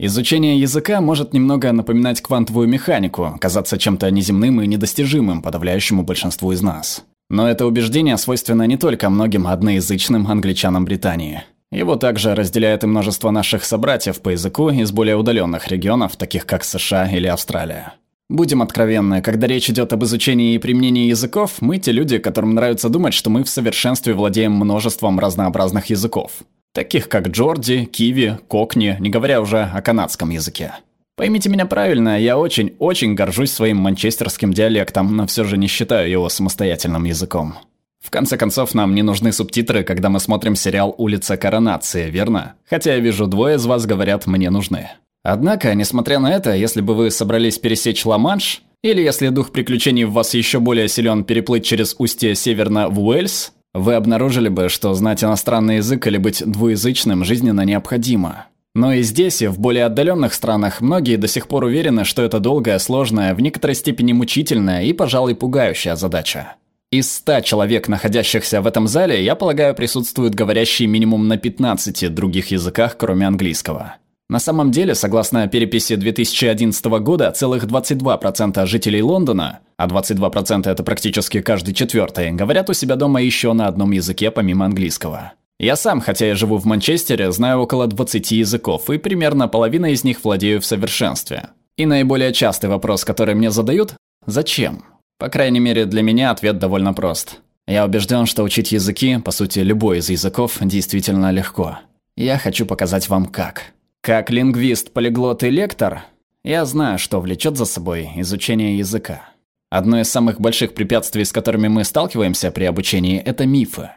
Изучение языка может немного напоминать квантовую механику, казаться чем-то неземным и недостижимым подавляющему большинству из нас. Но это убеждение свойственно не только многим одноязычным англичанам Британии. Его также разделяет и множество наших собратьев по языку из более удаленных регионов, таких как США или Австралия. Будем откровенны, когда речь идет об изучении и применении языков, мы те люди, которым нравится думать, что мы в совершенстве владеем множеством разнообразных языков таких как Джорди, Киви, Кокни, не говоря уже о канадском языке. Поймите меня правильно, я очень-очень горжусь своим манчестерским диалектом, но все же не считаю его самостоятельным языком. В конце концов, нам не нужны субтитры, когда мы смотрим сериал «Улица коронации», верно? Хотя я вижу, двое из вас говорят «мне нужны». Однако, несмотря на это, если бы вы собрались пересечь Ла-Манш, или если дух приключений в вас еще более силен переплыть через устье северно в Уэльс, вы обнаружили бы, что знать иностранный язык или быть двуязычным жизненно необходимо. Но и здесь, и в более отдаленных странах, многие до сих пор уверены, что это долгая, сложная, в некоторой степени мучительная и, пожалуй, пугающая задача. Из 100 человек, находящихся в этом зале, я полагаю, присутствуют говорящие минимум на 15 других языках, кроме английского. На самом деле, согласно переписи 2011 года, целых 22% жителей Лондона, а 22% это практически каждый четвертый, говорят у себя дома еще на одном языке помимо английского. Я сам, хотя я живу в Манчестере, знаю около 20 языков, и примерно половина из них владею в совершенстве. И наиболее частый вопрос, который мне задают – зачем? По крайней мере, для меня ответ довольно прост. Я убежден, что учить языки, по сути, любой из языков, действительно легко. Я хочу показать вам как. Как лингвист, полиглот и лектор, я знаю, что влечет за собой изучение языка. Одно из самых больших препятствий, с которыми мы сталкиваемся при обучении, это мифы.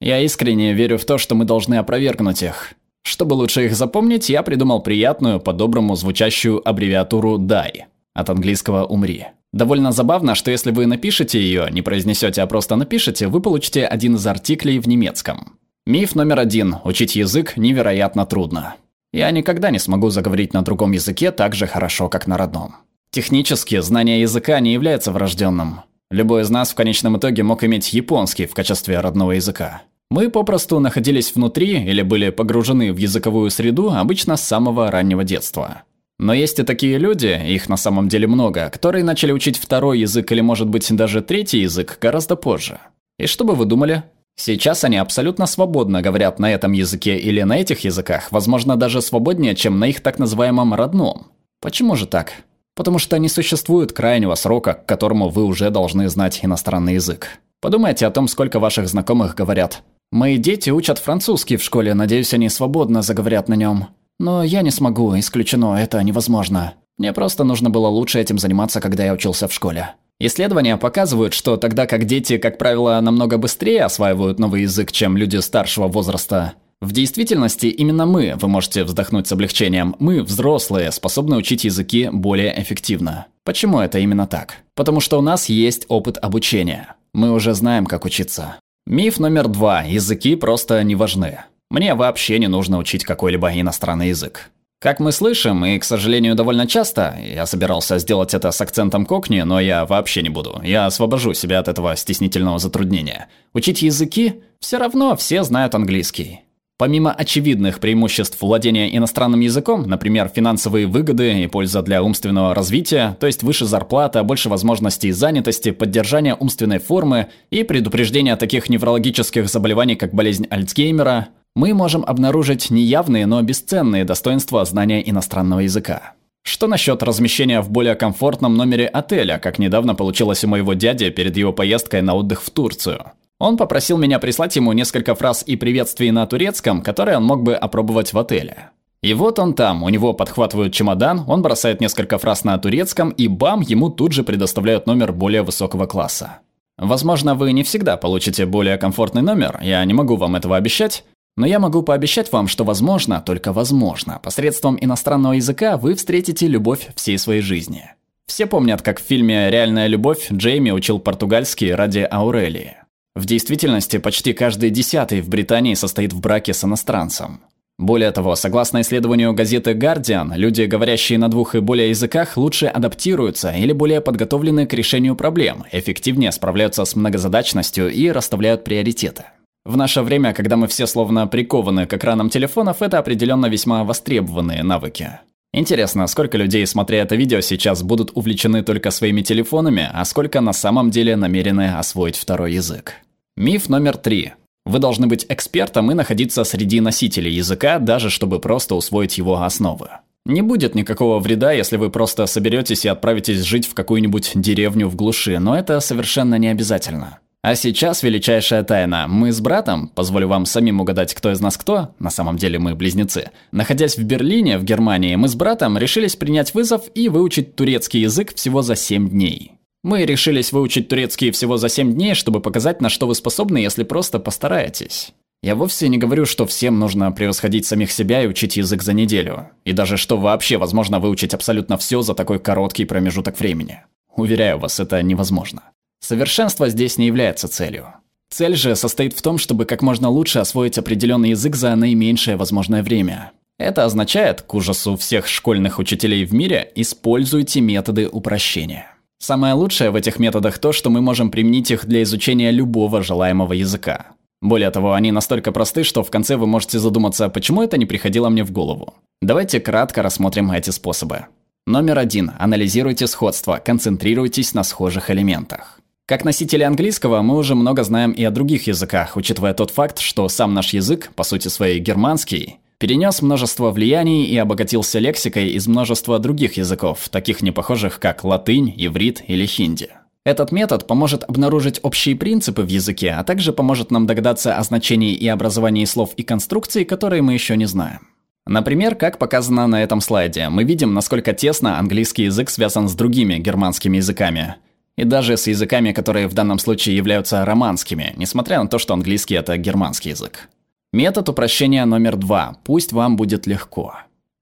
Я искренне верю в то, что мы должны опровергнуть их. Чтобы лучше их запомнить, я придумал приятную, по-доброму звучащую аббревиатуру DIE, от английского «умри». Довольно забавно, что если вы напишете ее, не произнесете, а просто напишете, вы получите один из артиклей в немецком. Миф номер один – учить язык невероятно трудно. Я никогда не смогу заговорить на другом языке так же хорошо, как на родном. Технически, знание языка не является врожденным. Любой из нас в конечном итоге мог иметь японский в качестве родного языка. Мы попросту находились внутри или были погружены в языковую среду обычно с самого раннего детства. Но есть и такие люди, их на самом деле много, которые начали учить второй язык или, может быть, даже третий язык гораздо позже. И что бы вы думали? Сейчас они абсолютно свободно говорят на этом языке или на этих языках, возможно, даже свободнее, чем на их так называемом родном. Почему же так? Потому что не существует крайнего срока, к которому вы уже должны знать иностранный язык. Подумайте о том, сколько ваших знакомых говорят. «Мои дети учат французский в школе, надеюсь, они свободно заговорят на нем. Но я не смогу, исключено, это невозможно. Мне просто нужно было лучше этим заниматься, когда я учился в школе». Исследования показывают, что тогда как дети, как правило, намного быстрее осваивают новый язык, чем люди старшего возраста, в действительности именно мы, вы можете вздохнуть с облегчением, мы, взрослые, способны учить языки более эффективно. Почему это именно так? Потому что у нас есть опыт обучения. Мы уже знаем, как учиться. Миф номер два. Языки просто не важны. Мне вообще не нужно учить какой-либо иностранный язык. Как мы слышим, и, к сожалению, довольно часто, я собирался сделать это с акцентом кокни, но я вообще не буду. Я освобожу себя от этого стеснительного затруднения. Учить языки? Все равно все знают английский. Помимо очевидных преимуществ владения иностранным языком, например, финансовые выгоды и польза для умственного развития, то есть выше зарплата, больше возможностей занятости, поддержания умственной формы и предупреждения таких неврологических заболеваний, как болезнь Альцгеймера, мы можем обнаружить неявные, но бесценные достоинства знания иностранного языка. Что насчет размещения в более комфортном номере отеля, как недавно получилось у моего дяди перед его поездкой на отдых в Турцию? Он попросил меня прислать ему несколько фраз и приветствий на турецком, которые он мог бы опробовать в отеле. И вот он там, у него подхватывают чемодан, он бросает несколько фраз на турецком, и бам, ему тут же предоставляют номер более высокого класса. Возможно, вы не всегда получите более комфортный номер, я не могу вам этого обещать, но я могу пообещать вам, что возможно, только возможно, посредством иностранного языка вы встретите любовь всей своей жизни. Все помнят, как в фильме «Реальная любовь» Джейми учил португальский ради Аурелии. В действительности, почти каждый десятый в Британии состоит в браке с иностранцем. Более того, согласно исследованию газеты Guardian, люди, говорящие на двух и более языках, лучше адаптируются или более подготовлены к решению проблем, эффективнее справляются с многозадачностью и расставляют приоритеты. В наше время, когда мы все словно прикованы к экранам телефонов, это определенно весьма востребованные навыки. Интересно, сколько людей, смотря это видео, сейчас будут увлечены только своими телефонами, а сколько на самом деле намерены освоить второй язык. Миф номер три. Вы должны быть экспертом и находиться среди носителей языка, даже чтобы просто усвоить его основы. Не будет никакого вреда, если вы просто соберетесь и отправитесь жить в какую-нибудь деревню в глуши, но это совершенно не обязательно. А сейчас величайшая тайна. Мы с братом, позволю вам самим угадать, кто из нас кто, на самом деле мы близнецы. Находясь в Берлине, в Германии, мы с братом решились принять вызов и выучить турецкий язык всего за 7 дней. Мы решились выучить турецкий всего за 7 дней, чтобы показать, на что вы способны, если просто постараетесь. Я вовсе не говорю, что всем нужно превосходить самих себя и учить язык за неделю. И даже что вообще возможно выучить абсолютно все за такой короткий промежуток времени. Уверяю вас, это невозможно. Совершенство здесь не является целью. Цель же состоит в том, чтобы как можно лучше освоить определенный язык за наименьшее возможное время. Это означает, к ужасу всех школьных учителей в мире, используйте методы упрощения. Самое лучшее в этих методах то, что мы можем применить их для изучения любого желаемого языка. Более того, они настолько просты, что в конце вы можете задуматься, почему это не приходило мне в голову. Давайте кратко рассмотрим эти способы. Номер один. Анализируйте сходство, концентрируйтесь на схожих элементах. Как носители английского, мы уже много знаем и о других языках, учитывая тот факт, что сам наш язык, по сути своей германский, перенес множество влияний и обогатился лексикой из множества других языков, таких непохожих как латынь, иврит или хинди. Этот метод поможет обнаружить общие принципы в языке, а также поможет нам догадаться о значении и образовании слов и конструкций, которые мы еще не знаем. Например, как показано на этом слайде, мы видим, насколько тесно английский язык связан с другими германскими языками и даже с языками, которые в данном случае являются романскими, несмотря на то, что английский – это германский язык. Метод упрощения номер два. Пусть вам будет легко.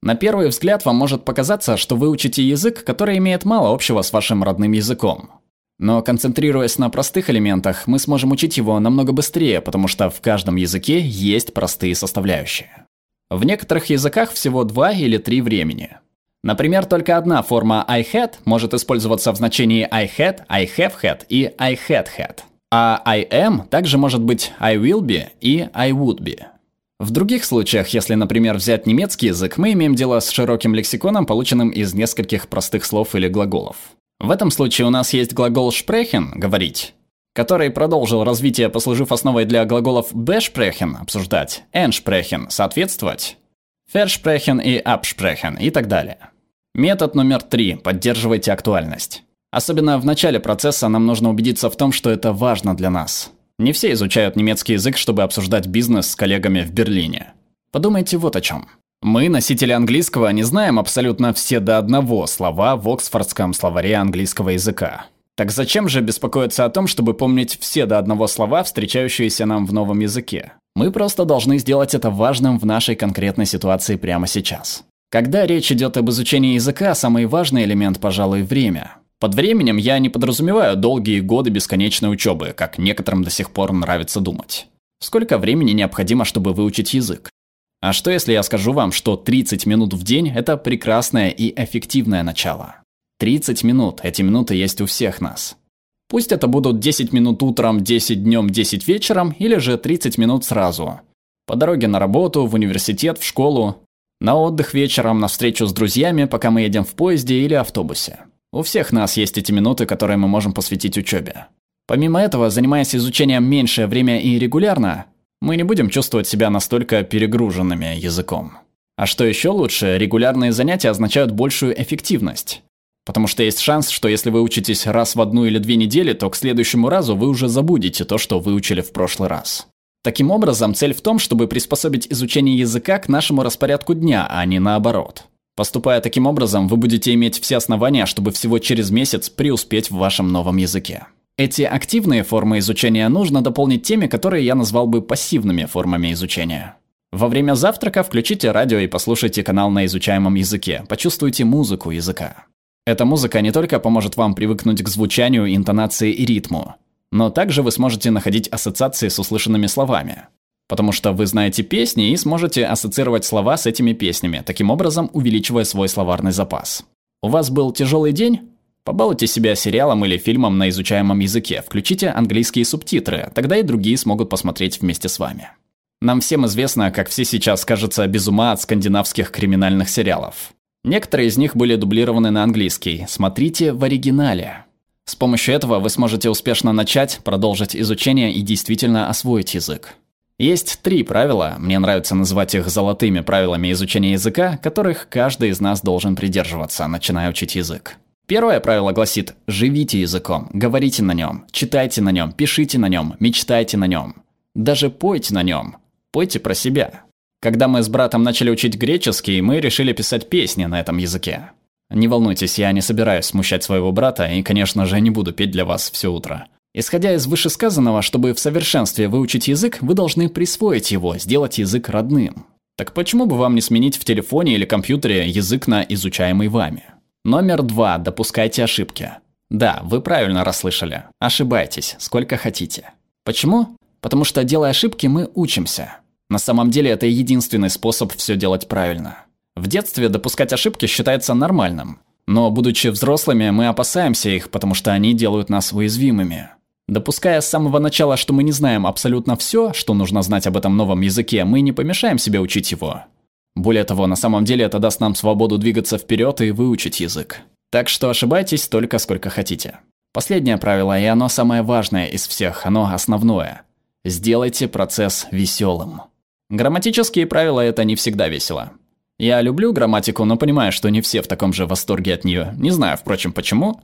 На первый взгляд вам может показаться, что вы учите язык, который имеет мало общего с вашим родным языком. Но концентрируясь на простых элементах, мы сможем учить его намного быстрее, потому что в каждом языке есть простые составляющие. В некоторых языках всего два или три времени. Например, только одна форма I had может использоваться в значении I had, I have had и I had had. А I am также может быть I will be и I would be. В других случаях, если, например, взять немецкий язык, мы имеем дело с широким лексиконом, полученным из нескольких простых слов или глаголов. В этом случае у нас есть глагол sprechen – говорить, который продолжил развитие, послужив основой для глаголов besprechen – обсуждать, entsprechen – соответствовать, versprechen и absprechen и так далее. Метод номер три. Поддерживайте актуальность. Особенно в начале процесса нам нужно убедиться в том, что это важно для нас. Не все изучают немецкий язык, чтобы обсуждать бизнес с коллегами в Берлине. Подумайте вот о чем. Мы, носители английского, не знаем абсолютно все до одного слова в Оксфордском словаре английского языка. Так зачем же беспокоиться о том, чтобы помнить все до одного слова, встречающиеся нам в новом языке? Мы просто должны сделать это важным в нашей конкретной ситуации прямо сейчас. Когда речь идет об изучении языка, самый важный элемент, пожалуй, время. Под временем я не подразумеваю долгие годы бесконечной учебы, как некоторым до сих пор нравится думать. Сколько времени необходимо, чтобы выучить язык? А что если я скажу вам, что 30 минут в день – это прекрасное и эффективное начало? 30 минут, эти минуты есть у всех нас. Пусть это будут 10 минут утром, 10 днем, 10 вечером, или же 30 минут сразу. По дороге на работу, в университет, в школу, на отдых вечером, на встречу с друзьями, пока мы едем в поезде или автобусе. У всех нас есть эти минуты, которые мы можем посвятить учебе. Помимо этого, занимаясь изучением меньшее время и регулярно, мы не будем чувствовать себя настолько перегруженными языком. А что еще лучше, регулярные занятия означают большую эффективность. Потому что есть шанс, что если вы учитесь раз в одну или две недели, то к следующему разу вы уже забудете то, что выучили в прошлый раз. Таким образом, цель в том, чтобы приспособить изучение языка к нашему распорядку дня, а не наоборот. Поступая таким образом, вы будете иметь все основания, чтобы всего через месяц преуспеть в вашем новом языке. Эти активные формы изучения нужно дополнить теми, которые я назвал бы пассивными формами изучения. Во время завтрака включите радио и послушайте канал на изучаемом языке, почувствуйте музыку языка. Эта музыка не только поможет вам привыкнуть к звучанию, интонации и ритму, но также вы сможете находить ассоциации с услышанными словами. Потому что вы знаете песни и сможете ассоциировать слова с этими песнями, таким образом увеличивая свой словарный запас. У вас был тяжелый день? Побалуйте себя сериалом или фильмом на изучаемом языке, включите английские субтитры, тогда и другие смогут посмотреть вместе с вами. Нам всем известно, как все сейчас, кажется, без ума от скандинавских криминальных сериалов. Некоторые из них были дублированы на английский. Смотрите в оригинале. С помощью этого вы сможете успешно начать, продолжить изучение и действительно освоить язык. Есть три правила, мне нравится называть их золотыми правилами изучения языка, которых каждый из нас должен придерживаться, начиная учить язык. Первое правило гласит «живите языком, говорите на нем, читайте на нем, пишите на нем, мечтайте на нем, даже пойте на нем, пойте про себя». Когда мы с братом начали учить греческий, мы решили писать песни на этом языке. Не волнуйтесь, я не собираюсь смущать своего брата и, конечно же, не буду петь для вас все утро. Исходя из вышесказанного, чтобы в совершенстве выучить язык, вы должны присвоить его, сделать язык родным. Так почему бы вам не сменить в телефоне или компьютере язык на изучаемый вами? Номер два. Допускайте ошибки. Да, вы правильно расслышали. Ошибайтесь, сколько хотите. Почему? Потому что, делая ошибки, мы учимся. На самом деле, это единственный способ все делать правильно. В детстве допускать ошибки считается нормальным. Но, будучи взрослыми, мы опасаемся их, потому что они делают нас уязвимыми. Допуская с самого начала, что мы не знаем абсолютно все, что нужно знать об этом новом языке, мы не помешаем себе учить его. Более того, на самом деле это даст нам свободу двигаться вперед и выучить язык. Так что ошибайтесь только сколько хотите. Последнее правило, и оно самое важное из всех, оно основное. Сделайте процесс веселым. Грамматические правила – это не всегда весело. Я люблю грамматику, но понимаю, что не все в таком же восторге от нее. Не знаю, впрочем, почему.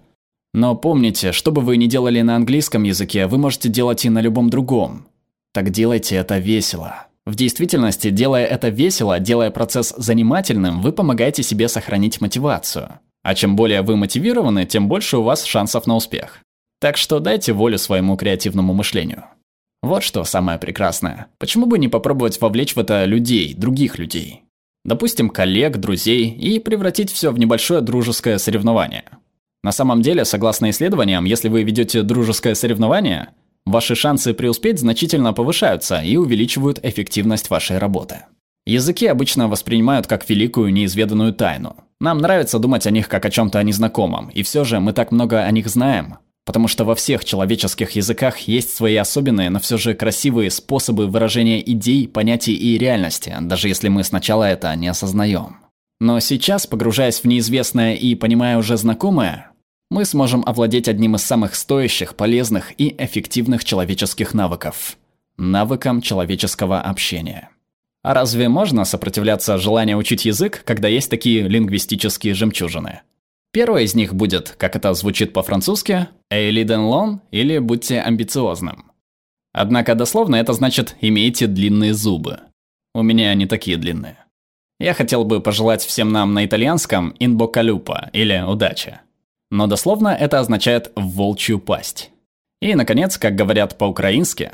Но помните, что бы вы ни делали на английском языке, вы можете делать и на любом другом. Так делайте это весело. В действительности, делая это весело, делая процесс занимательным, вы помогаете себе сохранить мотивацию. А чем более вы мотивированы, тем больше у вас шансов на успех. Так что дайте волю своему креативному мышлению. Вот что самое прекрасное. Почему бы не попробовать вовлечь в это людей, других людей? Допустим, коллег, друзей, и превратить все в небольшое дружеское соревнование. На самом деле, согласно исследованиям, если вы ведете дружеское соревнование, ваши шансы преуспеть значительно повышаются и увеличивают эффективность вашей работы. Языки обычно воспринимают как великую неизведанную тайну. Нам нравится думать о них как о чем-то незнакомом, и все же мы так много о них знаем, потому что во всех человеческих языках есть свои особенные, но все же красивые способы выражения идей, понятий и реальности, даже если мы сначала это не осознаем. Но сейчас, погружаясь в неизвестное и понимая уже знакомое, мы сможем овладеть одним из самых стоящих, полезных и эффективных человеческих навыков – навыком человеческого общения. А разве можно сопротивляться желанию учить язык, когда есть такие лингвистические жемчужины? Первое из них будет, как это звучит по-французски, «Эйли ден лон» или «Будьте амбициозным». Однако дословно это значит «имейте длинные зубы». У меня они такие длинные. Я хотел бы пожелать всем нам на итальянском «инбокалюпа» или «удачи». Но дословно это означает «в волчью пасть». И, наконец, как говорят по-украински,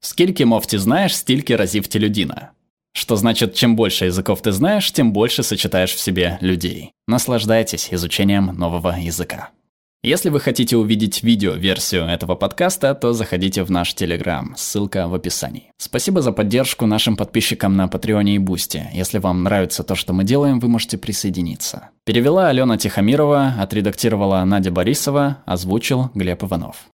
«Скільки мов ти знаешь, стільки разів ти людина». Что значит, чем больше языков ты знаешь, тем больше сочетаешь в себе людей. Наслаждайтесь изучением нового языка. Если вы хотите увидеть видео-версию этого подкаста, то заходите в наш Телеграм, ссылка в описании. Спасибо за поддержку нашим подписчикам на Патреоне и Бусти. Если вам нравится то, что мы делаем, вы можете присоединиться. Перевела Алена Тихомирова, отредактировала Надя Борисова, озвучил Глеб Иванов.